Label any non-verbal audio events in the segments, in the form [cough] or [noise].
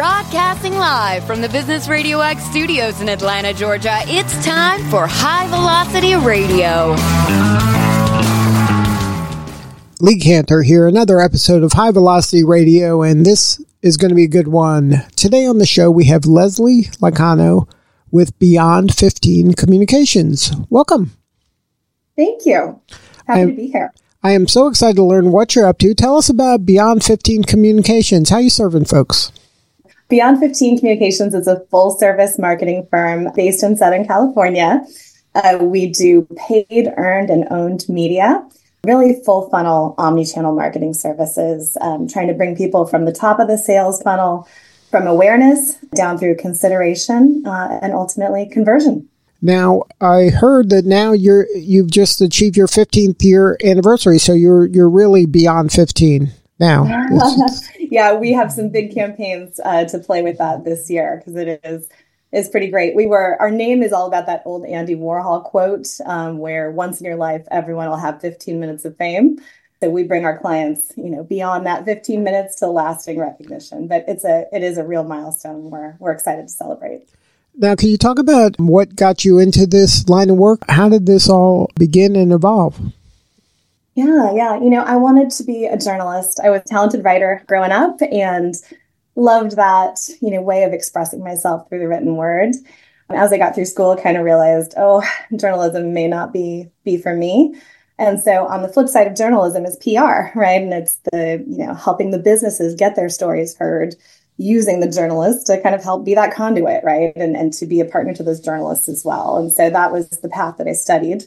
Broadcasting live from the Business Radio X studios in Atlanta, Georgia, it's time for High Velocity Radio. Lee Kantor here, another episode of High Velocity Radio, and this is going to be a good one. Today on the show, we have Leslie Licano with Beyond 15 Communications. Welcome. Thank you. Happy to be here. I am so excited to learn what you're up to. Tell us about Beyond 15 Communications. How you serving folks? Beyond 15 Communications is a full service marketing firm based in Southern California. Uh, we do paid, earned, and owned media, really full funnel omni channel marketing services, um, trying to bring people from the top of the sales funnel, from awareness down through consideration, uh, and ultimately conversion. Now, I heard that now you're you've just achieved your 15th year anniversary, so you're you're really beyond 15 now. [laughs] yeah, we have some big campaigns uh, to play with that this year because it is is pretty great. We were our name is all about that old Andy Warhol quote, um, where once in your life everyone will have 15 minutes of fame. So we bring our clients, you know, beyond that 15 minutes to lasting recognition. But it's a it is a real milestone. We're we're excited to celebrate. Now, can you talk about what got you into this line of work? How did this all begin and evolve? Yeah, yeah. You know, I wanted to be a journalist. I was a talented writer growing up and loved that, you know, way of expressing myself through the written word. As I got through school, I kind of realized, oh, [laughs] journalism may not be be for me. And so on the flip side of journalism is PR, right? And it's the, you know, helping the businesses get their stories heard using the journalists to kind of help be that conduit, right? And, and to be a partner to those journalists as well. And so that was the path that I studied.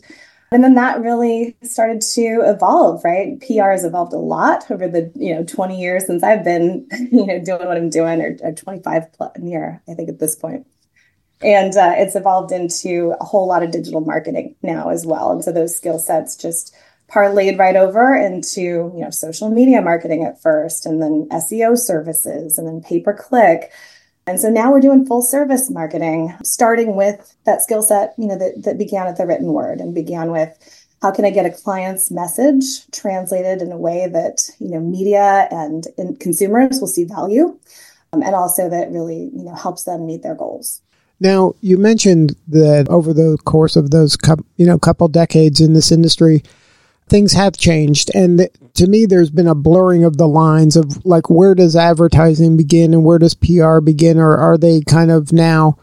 And then that really started to evolve, right? PR has evolved a lot over the, you know, 20 years since I've been, [laughs] you know, doing what I'm doing, or, or 25 plus year, I think at this point. And uh, it's evolved into a whole lot of digital marketing now as well. And so those skill sets just parlayed right over into you know social media marketing at first and then SEO services and then pay per click and so now we're doing full service marketing starting with that skill set you know that, that began at the written word and began with how can I get a client's message translated in a way that you know media and, and consumers will see value um, and also that really you know helps them meet their goals. Now you mentioned that over the course of those you know couple decades in this industry things have changed and to me there's been a blurring of the lines of like where does advertising begin and where does PR begin? Or are they kind of now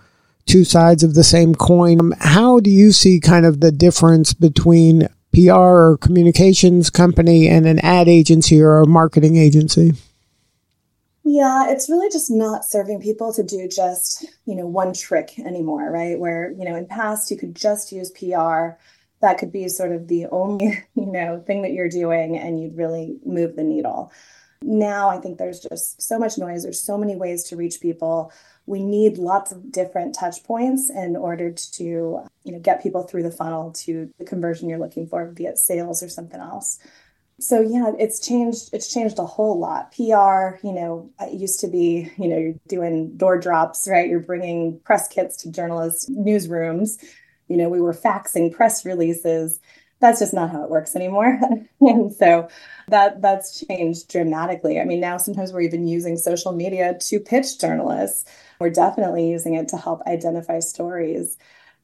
two sides of the same coin? Um, how do you see kind of the difference between PR or communications company and an ad agency or a marketing agency? Yeah, it's really just not serving people to do just, you know, one trick anymore, right? Where, you know, in past you could just use PR that could be sort of the only [laughs] you know thing that you're doing and you'd really move the needle. Now i think there's just so much noise. There's so many ways to reach people. We need lots of different touch points in order to you know get people through the funnel to the conversion you're looking for be it sales or something else. So yeah it's changed it's changed a whole lot. Pr you know it used to be you know you're doing door drops right? You're bringing press kits to journalists newsrooms you know, we were faxing press releases. That's just not how it works anymore. [laughs] and so that that's changed dramatically. I mean, now sometimes we're even using social media to pitch journalists. We're definitely using it to help identify stories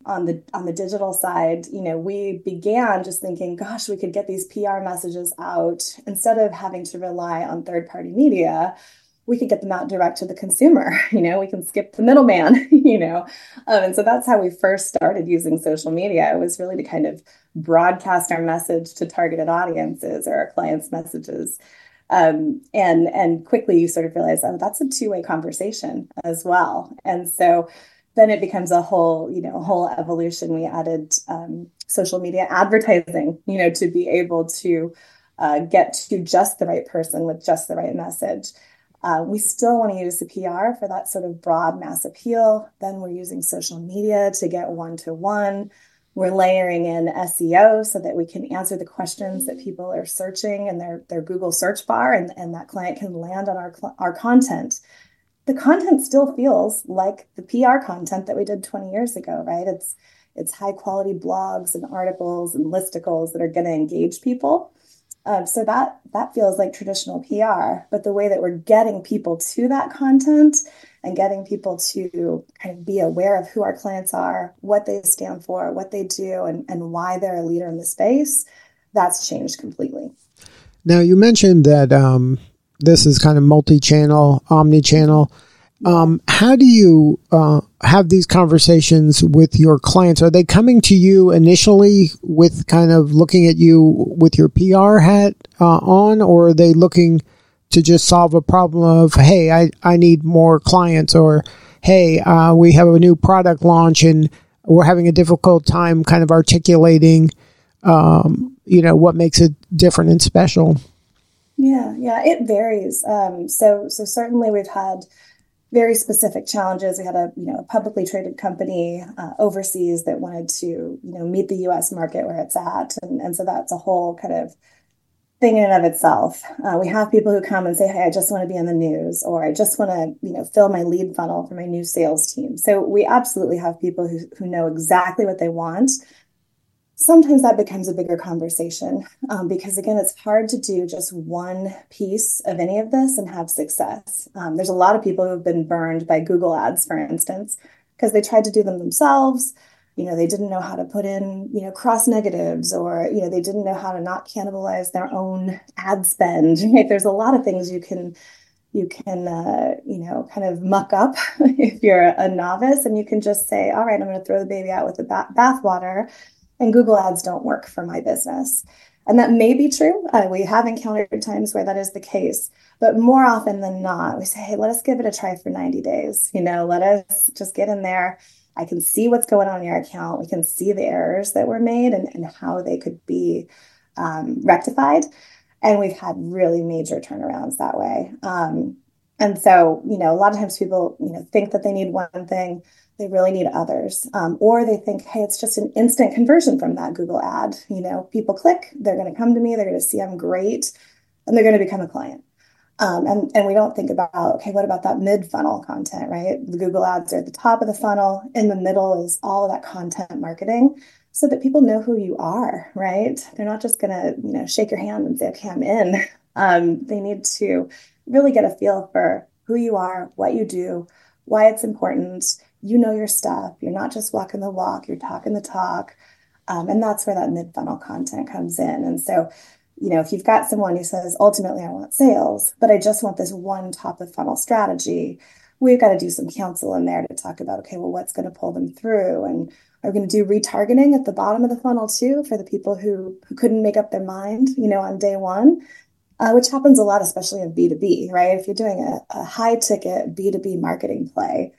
on the on the digital side you know we began just thinking gosh we could get these pr messages out instead of having to rely on third party media we could get them out direct to the consumer. [laughs] You know, we can skip the middleman, [laughs] you know. Um, and so that's how we first started using social media. It was really to kind of broadcast our message to targeted audiences or our clients' messages. Um, and and quickly you sort of realize, oh, that's a two-way conversation as well. And so then it becomes a whole, you know, whole evolution. We added um, social media advertising, you know, to be able to uh, get to just the right person with just the right message. Uh, we still want to use the PR for that sort of broad mass appeal. Then we're using social media to get one to one. We're layering in SEO so that we can answer the questions that people are searching in their, their Google search bar and, and that client can land on our, our content. The content still feels like the PR content that we did 20 years ago, right? It's it's high quality blogs and articles and listicles that are going to engage people Um, so that that feels like traditional PR. But the way that we're getting people to that content and getting people to kind of be aware of who our clients are, what they stand for, what they do, and, and why they're a leader in the space, that's changed completely. Now, you mentioned that um, this is kind of multi channel, omni channel. Um, how do you uh, have these conversations with your clients? Are they coming to you initially with kind of looking at you with your PR hat uh, on, or are they looking to just solve a problem of, hey, I, I need more clients, or hey, uh, we have a new product launch and we're having a difficult time kind of articulating, um, you know, what makes it different and special? Yeah, yeah, it varies. Um, so, so certainly we've had very specific challenges. We had a you know a publicly traded company uh, overseas that wanted to you know meet the U.S. market where it's at, and and so that's a whole kind of thing in and of itself. Uh, we have people who come and say, "Hey, I just want to be in the news," or "I just want to you know fill my lead funnel for my new sales team." So we absolutely have people who who know exactly what they want sometimes that becomes a bigger conversation um, because again it's hard to do just one piece of any of this and have success. Um, there's a lot of people who have been burned by google ads for instance because they tried to do them themselves. You know they didn't know how to put in you know cross negatives or you know they didn't know how to not cannibalize their own ad spend [laughs] right? There's a lot of things you can you can uh, you know kind of muck up [laughs] if you're a novice and you can just say all right i'm going to throw the baby out with the bath bathwater and Google Ads don't work for my business. And that may be true. Uh, we have encountered times where that is the case, but more often than not, we say, hey, let us give it a try for 90 days. You know, let us just get in there. I can see what's going on in your account. We can see the errors that were made and, and how they could be um, rectified. And we've had really major turnarounds that way. Um, and so, you know, a lot of times people, you know, think that they need one thing they really need others. Um, or they think hey it's just an instant conversion from that google ad. You know people click they're going to come to me they're going to see i'm great and they're going to become a client. Um, and, and we don't think about okay what about that mid funnel content right? The google ads are at the top of the funnel in the middle is all of that content marketing so that people know who you are right? They're not just going to you know shake your hand and say okay i'm in. [laughs] Um, they need to really get a feel for who you are what you do why it's important you know your stuff. You're not just walking the walk, you're talking the talk. Um, and that's where that mid funnel content comes in. And so, you know, if you've got someone who says, ultimately, I want sales, but I just want this one top of funnel strategy, we've got to do some counsel in there to talk about, okay, well, what's going to pull them through? And are we going to do retargeting at the bottom of the funnel too for the people who, who couldn't make up their mind, you know, on day one? Uh, which happens a lot, especially in B2B, right? If you're doing a, a high ticket B2B marketing play,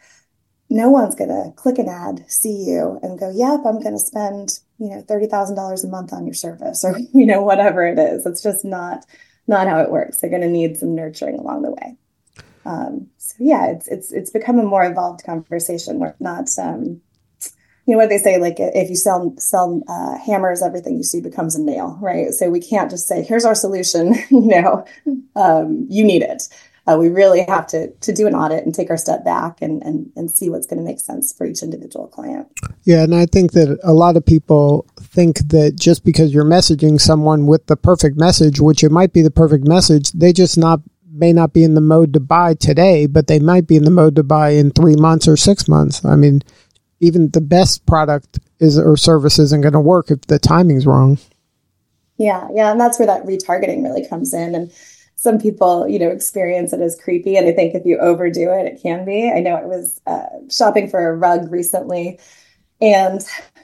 no one's going to click an ad, see you, and go, "Yep, I'm going to spend you know thirty thousand dollars a month on your service," [laughs] or you know whatever it is. It's just not not how it works. They're going to need some nurturing along the way. Um, so yeah, it's it's it's become a more evolved conversation. We're not, um, you know, what they say, like if you sell sell uh, hammers, everything you see becomes a nail, right? So we can't just say, "Here's our solution," [laughs] you know, um, you need it uh, we really have to to do an audit and take our step back and and, and see what's going to make sense for each individual client. Yeah, and I think that a lot of people think that just because you're messaging someone with the perfect message, which it might be the perfect message, they just not may not be in the mode to buy today, but they might be in the mode to buy in three months or six months. I mean, even the best product is or service isn't going to work if the timing's wrong. Yeah, yeah, and that's where that retargeting really comes in and some people, you know, experience it as creepy. And I think if you overdo it, it can be. I know I was uh, shopping for a rug recently. And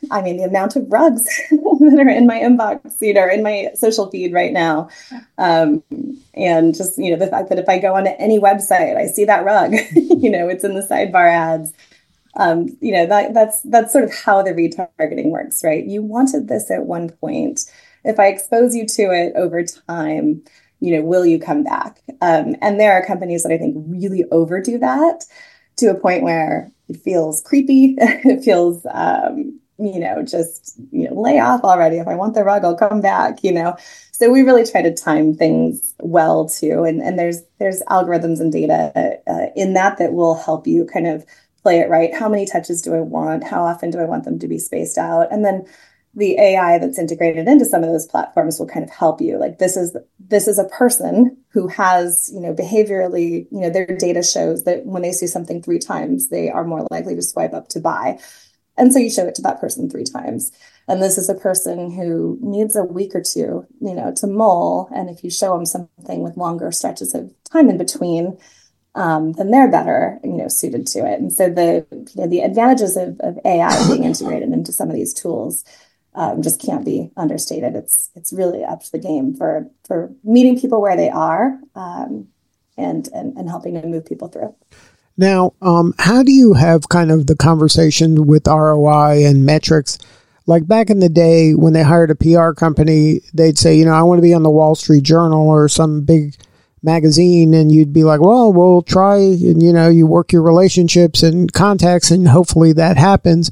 I mean, the amount of rugs [laughs] that are in my inbox, you know, in my social feed right now. Um, and just, you know, the fact that if I go onto any website, I see that rug, [laughs] you know, it's in the sidebar ads. Um, you know, that that's that's sort of how the retargeting works, right? You wanted this at one point. If I expose you to it over time, you know, will you come back? Um, and there are companies that I think really overdo that to a point where it feels creepy. [laughs] it feels, um, you know, just, you know, lay off already. If I want the rug, I'll come back, you know. So we really try to time things well too. And, and there's, there's algorithms and data uh, in that that will help you kind of play it right. How many touches do I want? How often do I want them to be spaced out? And then the AI that's integrated into some of those platforms will kind of help you. Like this is this is a person who has, you know, behaviorally, you know, their data shows that when they see something three times, they are more likely to swipe up to buy. And so you show it to that person three times. And this is a person who needs a week or two, you know, to mull. And if you show them something with longer stretches of time in between, um, then they're better, you know, suited to it. And so the you know, the advantages of, of AI being integrated into some of these tools um, just can't be understated. It's it's really up to the game for for meeting people where they are um, and, and and helping to move people through. Now, um, how do you have kind of the conversation with ROI and metrics? Like back in the day when they hired a PR company, they'd say, you know, I want to be on the Wall Street Journal or some big magazine, and you'd be like, well, we'll try, and you know, you work your relationships and contacts, and hopefully that happens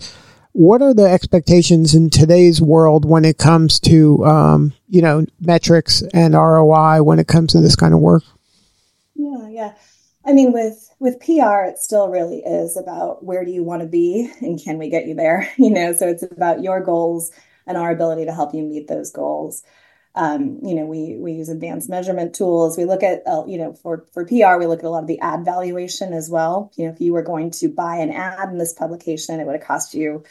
what are the expectations in today's world when it comes to um, you know metrics and ROI when it comes to this kind of work? Yeah, yeah. I mean, with with PR, it still really is about where do you want to be and can we get you there? [laughs] You know, so it's about your goals and our ability to help you meet those goals. Um, you know, we we use advanced measurement tools. We look at, uh, you know, for for PR, we look at a lot of the ad valuation as well. You know, if you were going to buy an ad in this publication, it would have cost you,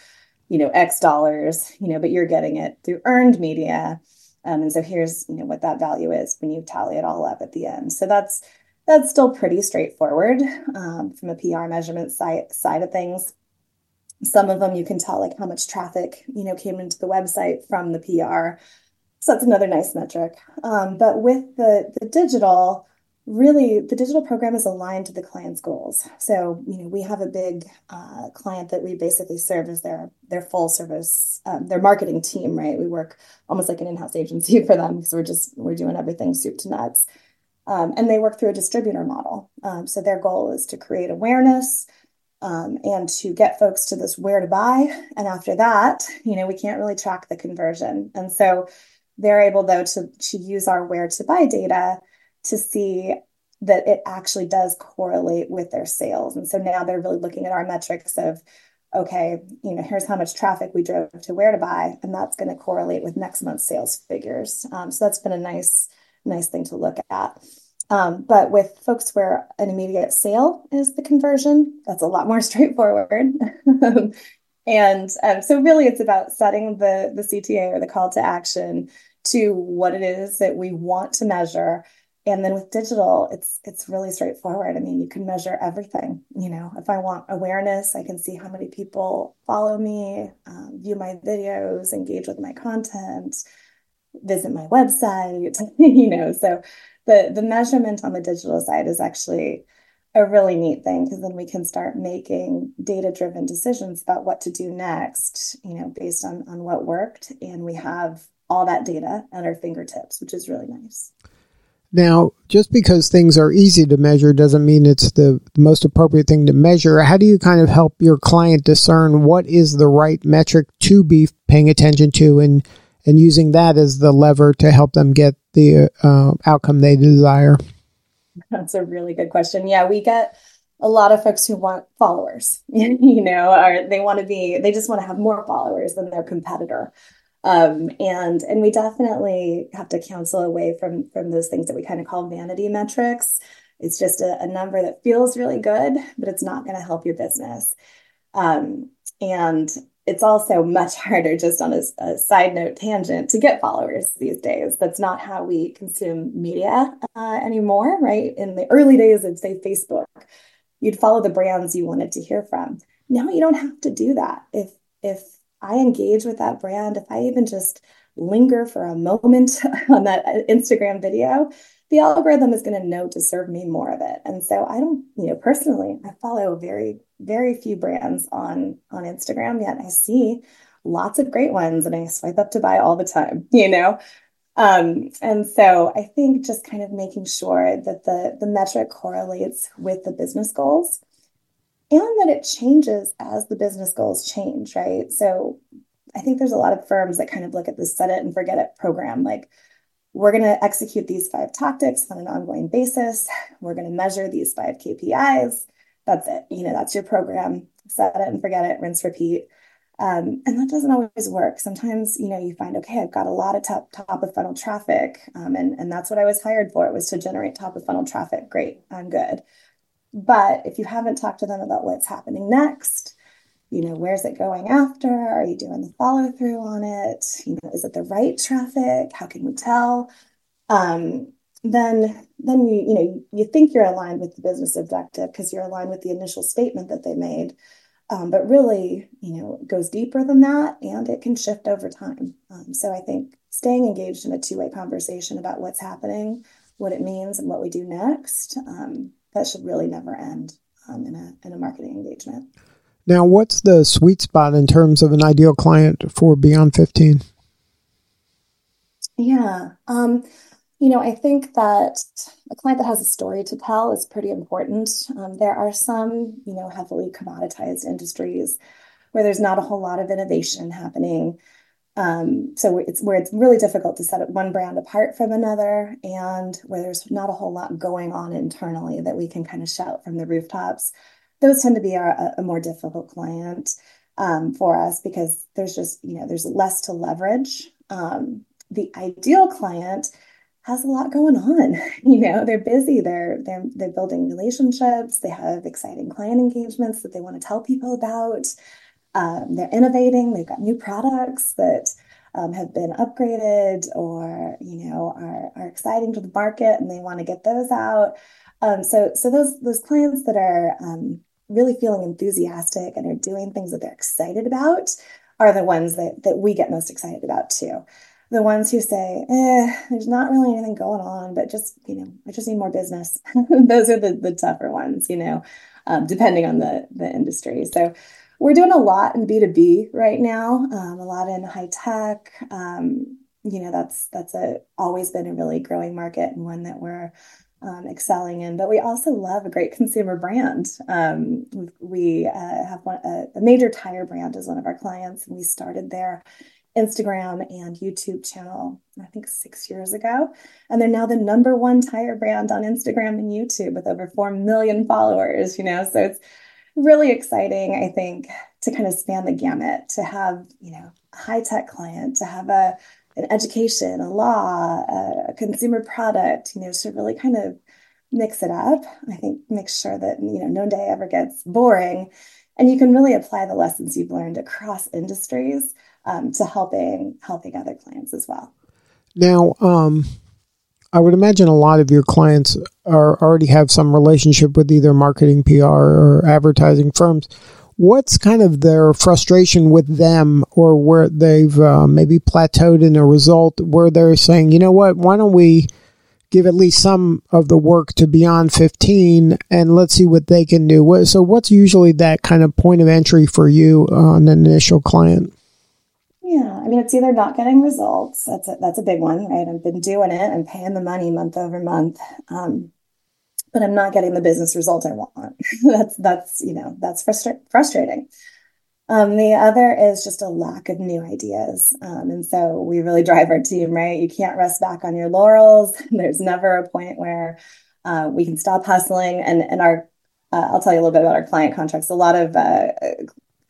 you know, X dollars. You know, but you're getting it through earned media, um, and so here's you know what that value is when you tally it all up at the end. So that's that's still pretty straightforward um, from a PR measurement side side of things. Some of them you can tell like how much traffic you know came into the website from the PR so that's another nice metric. Um, but with the, the digital, really the digital program is aligned to the client's goals. So, you know, we have a big uh, client that we basically serve as their their full service, um, their marketing team, right? We work almost like an in-house agency [laughs] for them because we're just we're doing everything soup to nuts. Um, and they work through a distributor model. Um, so their goal is to create awareness, um, and to get folks to this where to buy. And after that, you know, we can't really track the conversion. And so they're able though to, to use our where to buy data to see that it actually does correlate with their sales. And so now they're really looking at our metrics of, okay, you know, here's how much traffic we drove to where to buy, and that's going to correlate with next month's sales figures. Um, so that's been a nice, nice thing to look at. Um, but with folks where an immediate sale is the conversion, that's a lot more [laughs] straightforward. [laughs] and um, so really it's about setting the the CTA or the call to action to what it is that we want to measure. And then with digital it's it's really straightforward. I mean you can measure everything. You know if i want awareness i can see how many people follow me um, view my videos engage with my content visit my website [laughs] you know. So the the measurement on the digital side is actually a really neat thing because then we can start making data driven decisions about what to do next you know based on on what worked. And we have all that data at our fingertips, which is really nice. Now, just because things are easy to measure doesn't mean it's the most appropriate thing to measure. How do you kind of help your client discern what is the right metric to be paying attention to and and using that as the lever to help them get the uh, outcome they desire? That's a really good question. Yeah, we get a lot of folks who want followers, [laughs] you know, or they want to be, they just want to have more followers than their competitor um, and and we definitely have to counsel away from from those things that we kind of call vanity metrics. It's just a, a number that feels really good but it's not going to help your business. Um, and it's also much [laughs] harder just on a, a, side note tangent to get followers these days. That's not how we consume media uh, anymore right? In the early days of say facebook you'd follow the brands you wanted to hear from. Now you don't have to do that. If if I engage with that brand, if I even just linger for a moment [laughs] on that uh, Instagram video, the algorithm is going to know to serve me more of it. And so I don't, you know, personally, I follow very, very few brands on on Instagram, yet I see lots of great ones and I swipe up to buy all the time, [laughs] you know. Um, and so I think just kind of making sure that the the metric correlates with the business goals and that it changes as the business goals change, right? So I think there's a lot of firms that kind of look at this set it and forget it program. Like, we're going to execute these five tactics on an ongoing basis. We're going to measure these five KPIs. That's it. You know, that's your program. Set it and forget it, rinse, repeat. Um, and that doesn't always work. Sometimes, you know, you find, okay, I've got a lot of top, top of funnel traffic. Um, and, and that's what I was hired for. It was to generate top of funnel traffic. Great. I'm good. But if you haven't talked to them about what's happening next, you know, where's it going after? Are you doing the follow through on it? You know, is it the right traffic? How can we tell? Um, then then you you know you think you're aligned with the business objective because you're aligned with the initial statement that they made um, but really you know it goes deeper than that and it can shift over time um, so i think staying engaged in a two-way conversation about what's happening what it means and what we do next um, that should really never end um, in a in a marketing engagement now what's the sweet spot in terms of an ideal client for beyond 15 yeah um, you know, I think that a client that has a story to tell is pretty important. Um, there are some, you know, heavily commoditized industries where there's not a whole lot of innovation happening. Um, so it's where it's really difficult to set one brand apart from another, and where there's not a whole lot going on internally that we can kind of shout from the rooftops. Those tend to be our, a more difficult client um, for us because there's just you know there's less to leverage. Um, the ideal client has a lot going on. [laughs] You know, they're busy. They're they're they're building relationships. They have exciting client engagements that they want to tell people about. Um, they're innovating. They've got new products that um, have been upgraded or you know are are exciting to the market, and they want to get those out. Um, so so those those clients that are um, really feeling enthusiastic and are doing things that they're excited about are the ones that that we get most excited about too the ones who say, eh, there's not really anything going on, but just, you know, I just need more business. [laughs] Those are the, the tougher ones, you know, um, depending on the, the industry. So we're doing a lot in B2B right now, um, a lot in high tech. Um, you know, that's, that's a, always been a really growing market and one that we're um, excelling in. But we also love a great consumer brand. Um, we uh, have one, a, a major tire brand as one of our clients, and we started there Instagram and YouTube channel, I think six years ago. And they're now the number one tire brand on Instagram and YouTube with over 4 million followers, you know, so it's really exciting, I think, to kind of span the gamut, to have, you know, a high tech client, to have a, an education, a law, a, a consumer product, you know, to really kind of mix it up. I think make sure that, you know, no day ever gets boring. And you can really apply the lessons you've learned across industries um, to helping helping other clients as well. Now, um, I would imagine a lot of your clients are already have some relationship with either marketing, PR, or advertising firms. What's kind of their frustration with them, or where they've uh, maybe plateaued in a result where they're saying, you know what, why don't we give at least some of the work to Beyond 15 and let's see what they can do. So, what's usually that kind of point of entry for you on an initial client? Yeah, I mean, it's either not getting results. That's a, that's a big one, right? I've been doing it and paying the money month over month, um, but I'm not getting the business result I want. [laughs] that's that's you know that's frustra- frustrating. Um, the other is just a lack of new ideas, um, and so we really drive our team. Right, you can't rest back on your laurels. [laughs] There's never a point where uh, we can stop hustling. And and our uh, I'll tell you a little bit about our client contracts. A lot of uh,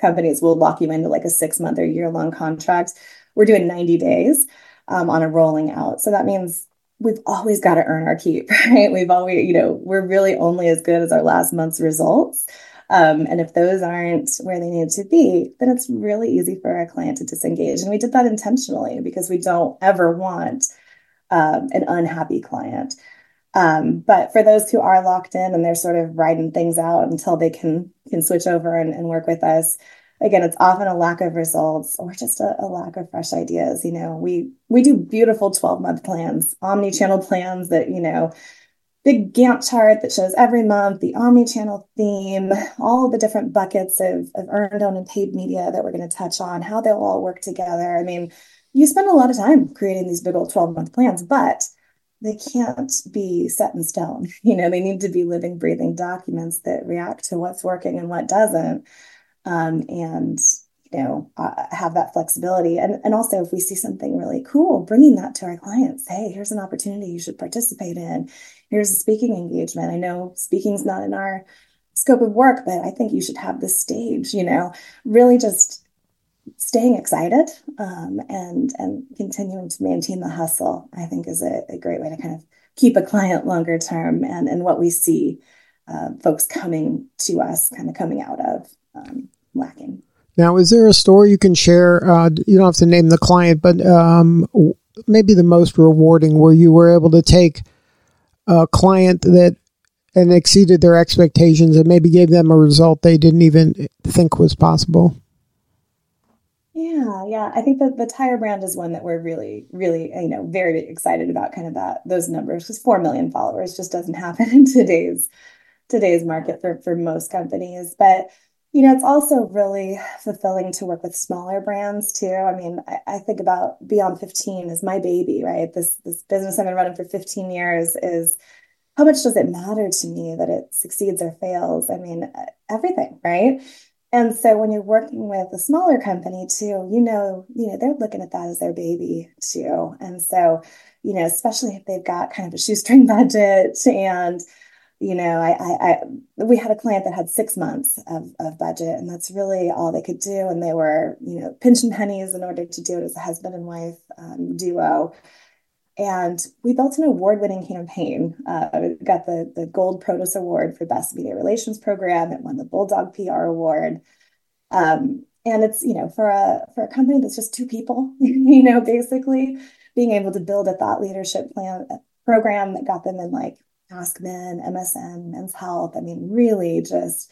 companies will lock you into like a six month or year long contract. We're doing 90 days um, on a rolling out. So that means we've always got to earn our keep, [laughs] right? We've always, you know, we're really only as good as our last month's results. Um, and if those aren't where they need to be, then it's really easy for our client to disengage. And we did that intentionally because we don't ever want um, an unhappy client. Um, but for those who are locked in and they're sort of riding things out until they can can switch over and, and work with us, again, it's often a lack of results or just a, a lack of fresh ideas. You know, we we do beautiful 12 month plans, omni-channel plans that, you know, big Gantt chart that shows every month the omni-channel theme, all the different buckets of, of earned, owned, and paid media that we're going to touch on, how they'll all work together. I mean, you spend a lot of time creating these big old 12 month plans, but they can't be set in stone. [laughs] You know, they need to be living, breathing documents that react to what's working and what doesn't. Um, and, you know, uh, have that flexibility. And, and also, if we see something really cool, bringing that to our clients. Hey, here's an opportunity you should participate in. Here's a speaking engagement. I know speaking's not in our scope of work, but I think you should have this stage, you know, really just staying excited um, and and continuing to maintain the hustle, I think, is a, a, great way to kind of keep a client longer term and and what we see uh, folks coming to us, kind of coming out of um, lacking. Now, is there a story you can share? Uh, you don't have to name the client, but um, maybe the most rewarding where you were able to take a client that and exceeded their expectations and maybe gave them a result they didn't even think was possible. Yeah, yeah. I think that the tire brand is one that we're really, really, you know, very excited about kind of that those numbers because four million followers just doesn't [laughs] happen in today's today's market for for most companies. But you know, it's also really fulfilling to work with smaller brands too. I mean, I, I think about Beyond 15 is my baby, right? This this business I've been running for 15 years is how much does it matter to me that it succeeds or fails? I mean, everything, right? And so when you're working with a smaller company too, you know, you know, they're looking at that as their baby too. And so, you know, especially if they've got kind of a shoestring [laughs] budget and you know, I, I, I, we had a client that had six months of, of budget, and that's really all they could do. And they were, you know, pinching pennies in order to do it as a husband and wife um, duo. And we built an award-winning campaign. Uh, got the the Gold Protos Award for Best Media Relations Program. It won the Bulldog PR Award. Um, and it's you know for a for a company that's just two people, [laughs] you know, basically being able to build a thought leadership plan program that got them in like Ask Men, MSN, Men's Health. I mean, really just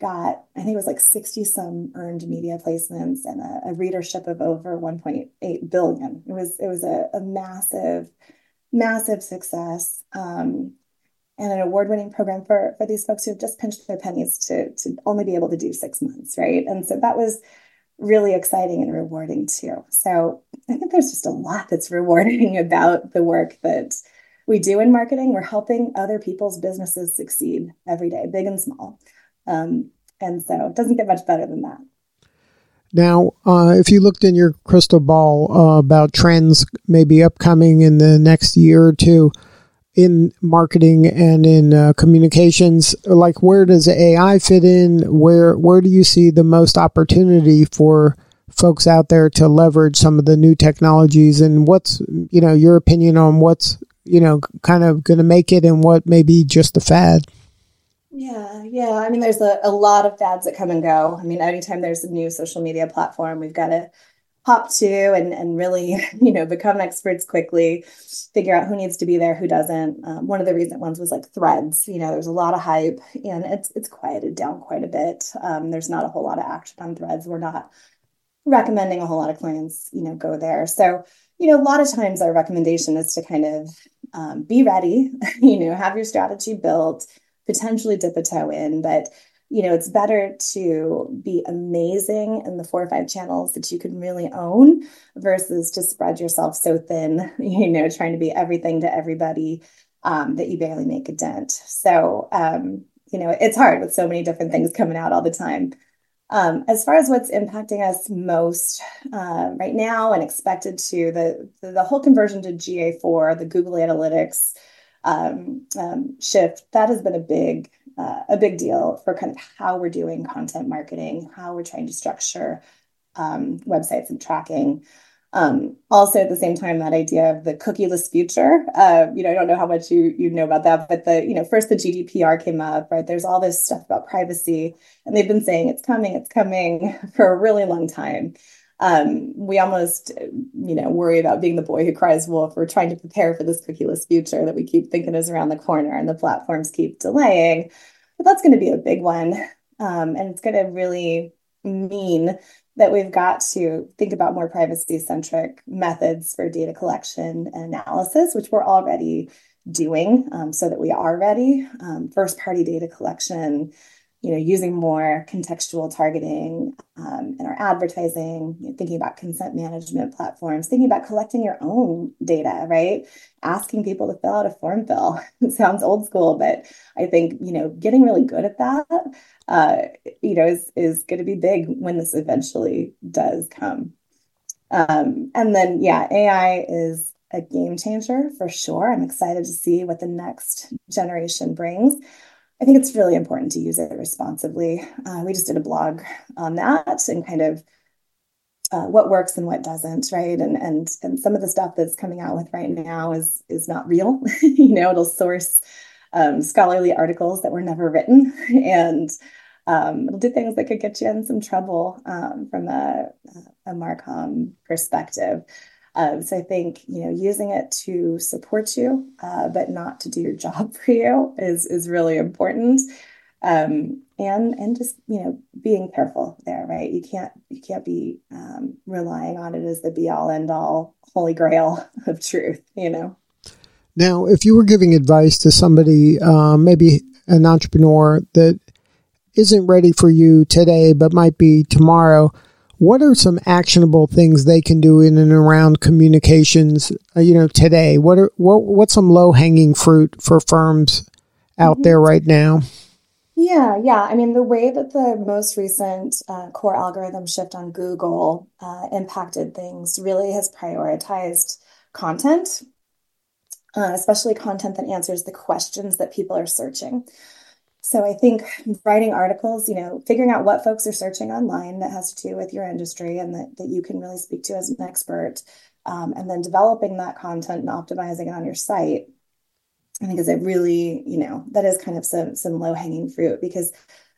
got, I think it was like 60 some earned media placements and a, a readership of over 1.8 billion. It was, it was a, a massive, massive success. Um, and an award-winning program for for these folks who have just pinched their pennies to to only be able to do six months, right? And so that was really exciting and rewarding too. So I think there's just a lot that's rewarding [laughs] about the work that we do in marketing. We're helping other people's businesses succeed every day, big and small. Um, and so it doesn't get much better than that. Now, uh, if you looked in your crystal ball uh, about trends maybe upcoming in the next year or two in marketing and in uh, communications, like where does AI fit in? Where where do you see the most opportunity for folks out there to leverage some of the new technologies? And what's you know your opinion on what's you know, kind of going to make it and what may be just a fad? Yeah, yeah. I mean, there's a, a lot of fads that come and go. I mean, anytime there's a new social media platform, we've got to hop to and, and really, [laughs] you know, become experts quickly, figure out who needs to be there, who doesn't. Um, one of the recent ones was like threads. You know, there's a lot of hype and it's it's quieted down quite a bit. Um, there's not a whole lot of action on threads. We're not recommending a whole lot of clients, you know, go there. So, you know, a lot of times our recommendation is to kind of um, be ready, [laughs] you know, have your strategy built, potentially dip a toe in, but you know, it's better to be amazing in the four or five channels that you can really own versus to spread yourself so thin, [laughs] you know, trying to be everything to everybody um, that you barely make a dent. So, um, you know, it's hard with so many different things coming out all the time. Um, as far as what's impacting us most uh, right now and expected to, the, the, the whole conversion to GA4, the Google Analytics um, um, shift, that has been a big uh, a big deal for kind of how we're doing content marketing, how we're trying to structure um, websites and tracking. Um, also, at the same time, that idea of the cookieless future. Uh, you know, I don't know how much you you know about that, but the you know first the GDPR came up, right? There's all this stuff about privacy, and they've been saying it's coming, it's coming [laughs] for a really long time. Um, we almost, you know, worry about being the boy who cries wolf. We're trying to prepare for this cookieless future that we keep thinking is around the corner, and the platforms keep delaying. But that's going to be a big one, um, and it's going to really mean that we've got to think about more privacy centric methods for data collection and analysis, which we're already doing um, so that we are ready. Um, first party data collection, you know, using more contextual targeting um, in our advertising, you know, thinking about consent management platforms, thinking about collecting your own data, right? Asking people to fill out a form fill. it [laughs] sounds old school, but I think, you know, getting really good at that, uh, you know, is, is going to be big when this eventually does come. Um, and then, yeah, AI is a game changer for sure. I'm excited to see what the next generation brings. I think it's really important to use it responsibly. Uh, we just did a blog on that and kind of uh, what works and what doesn't, right? And and and some of the stuff that's coming out with right now is is not real. [laughs] you know, it'll source um, scholarly articles that were never written, [laughs] and um, it'll do things that could get you in some trouble um, from a, a Marcom perspective. Um, so I think you know using it to support you, uh, but not to do your [laughs] job for you is is really important. Um, and and just you know being careful there, right? You can't you can't be um, relying on it as the be all end all holy grail [laughs] of truth, you know. Now, if you were giving advice to somebody, uh, maybe an entrepreneur that isn't ready for you today, but might be tomorrow, what are some actionable things they can do in and around communications? Uh, you know, today, what are what what's some low hanging fruit for firms out mm-hmm. there right now? Yeah, yeah. I mean, the way that the most recent uh, core algorithm shift on Google uh, impacted things really has prioritized content, uh, especially content that answers the questions that people are searching. So I think writing articles, you know, figuring out what folks are searching online that has to do with your industry and that, that you can really speak to as an expert, um, and then developing that content and optimizing it on your site. I think is a really, you know, that is kind of some some low hanging fruit because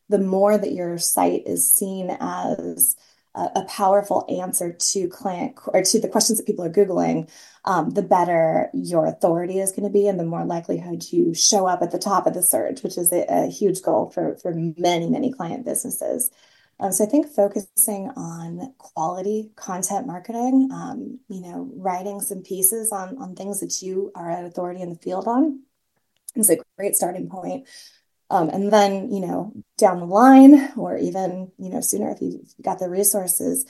the more that your site is seen as a, powerful answer to client or to the questions that people are googling um, the better your authority is going to be and the more likelihood you show up at the top of the search which is a, a huge goal for for many many client businesses um, so I think focusing on quality content marketing, um, you know, writing some pieces on on things that you are an authority in the field on is a great starting point. Um, and then, you know, down the line, or even, you know, sooner if you've got the resources,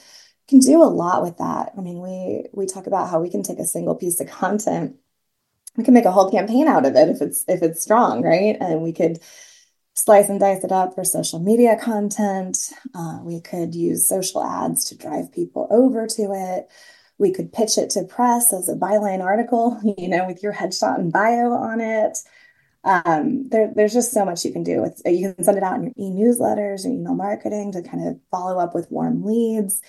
can do a lot with that. I mean, we we talk about how we can take a single piece of content, we can make a whole campaign out of it if it's if it's strong, right? And we could slice and dice it up for social media content. Uh, we could use social ads to drive people over to it. We could pitch it to press as a byline article, [laughs] you know, with your headshot and bio on it um, there, there's just so much you can do with you can send it out in your e-newsletters or email marketing to kind of follow up with warm leads.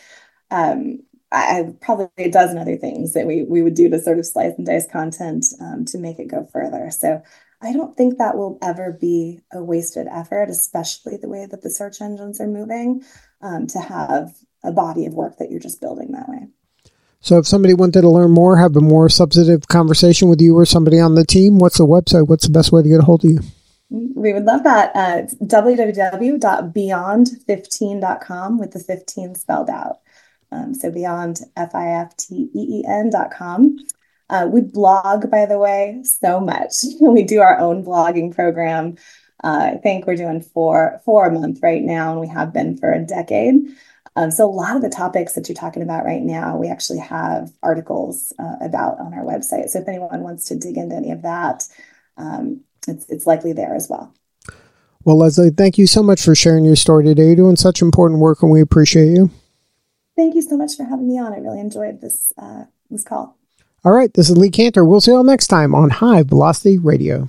Um, I, I, probably a dozen other things that we we would do to sort of slice and dice content um, to make it go further. So i don't think that will ever be a wasted effort especially the way that the search engines are moving um, to have a body of work that you're just building that way so if somebody wanted to learn more, have a more substantive conversation with you or somebody on the team, what's the website? What's the best way to get a hold of you? We would love that. Uh, www.beyond15.com with the 15 spelled out. Um, so beyond F-I-F-T-E-E-N.com. Uh, we blog, by the way, so much. [laughs] we do our own blogging program. Uh, I think we're doing four four a month right now, and we have been for a decade. Um, so a lot of the topics that you're talking about right now, we actually have articles uh, about on our website. So if anyone wants to dig into any of that, um, it's, it's likely there as well. Well, Leslie, thank you so much for sharing your story today. You're doing such important work, and we appreciate you. Thank you so much for having me on. I really enjoyed this uh, this call. All right, this is Lee Kantor. We'll see you all next time on High Velocity Radio.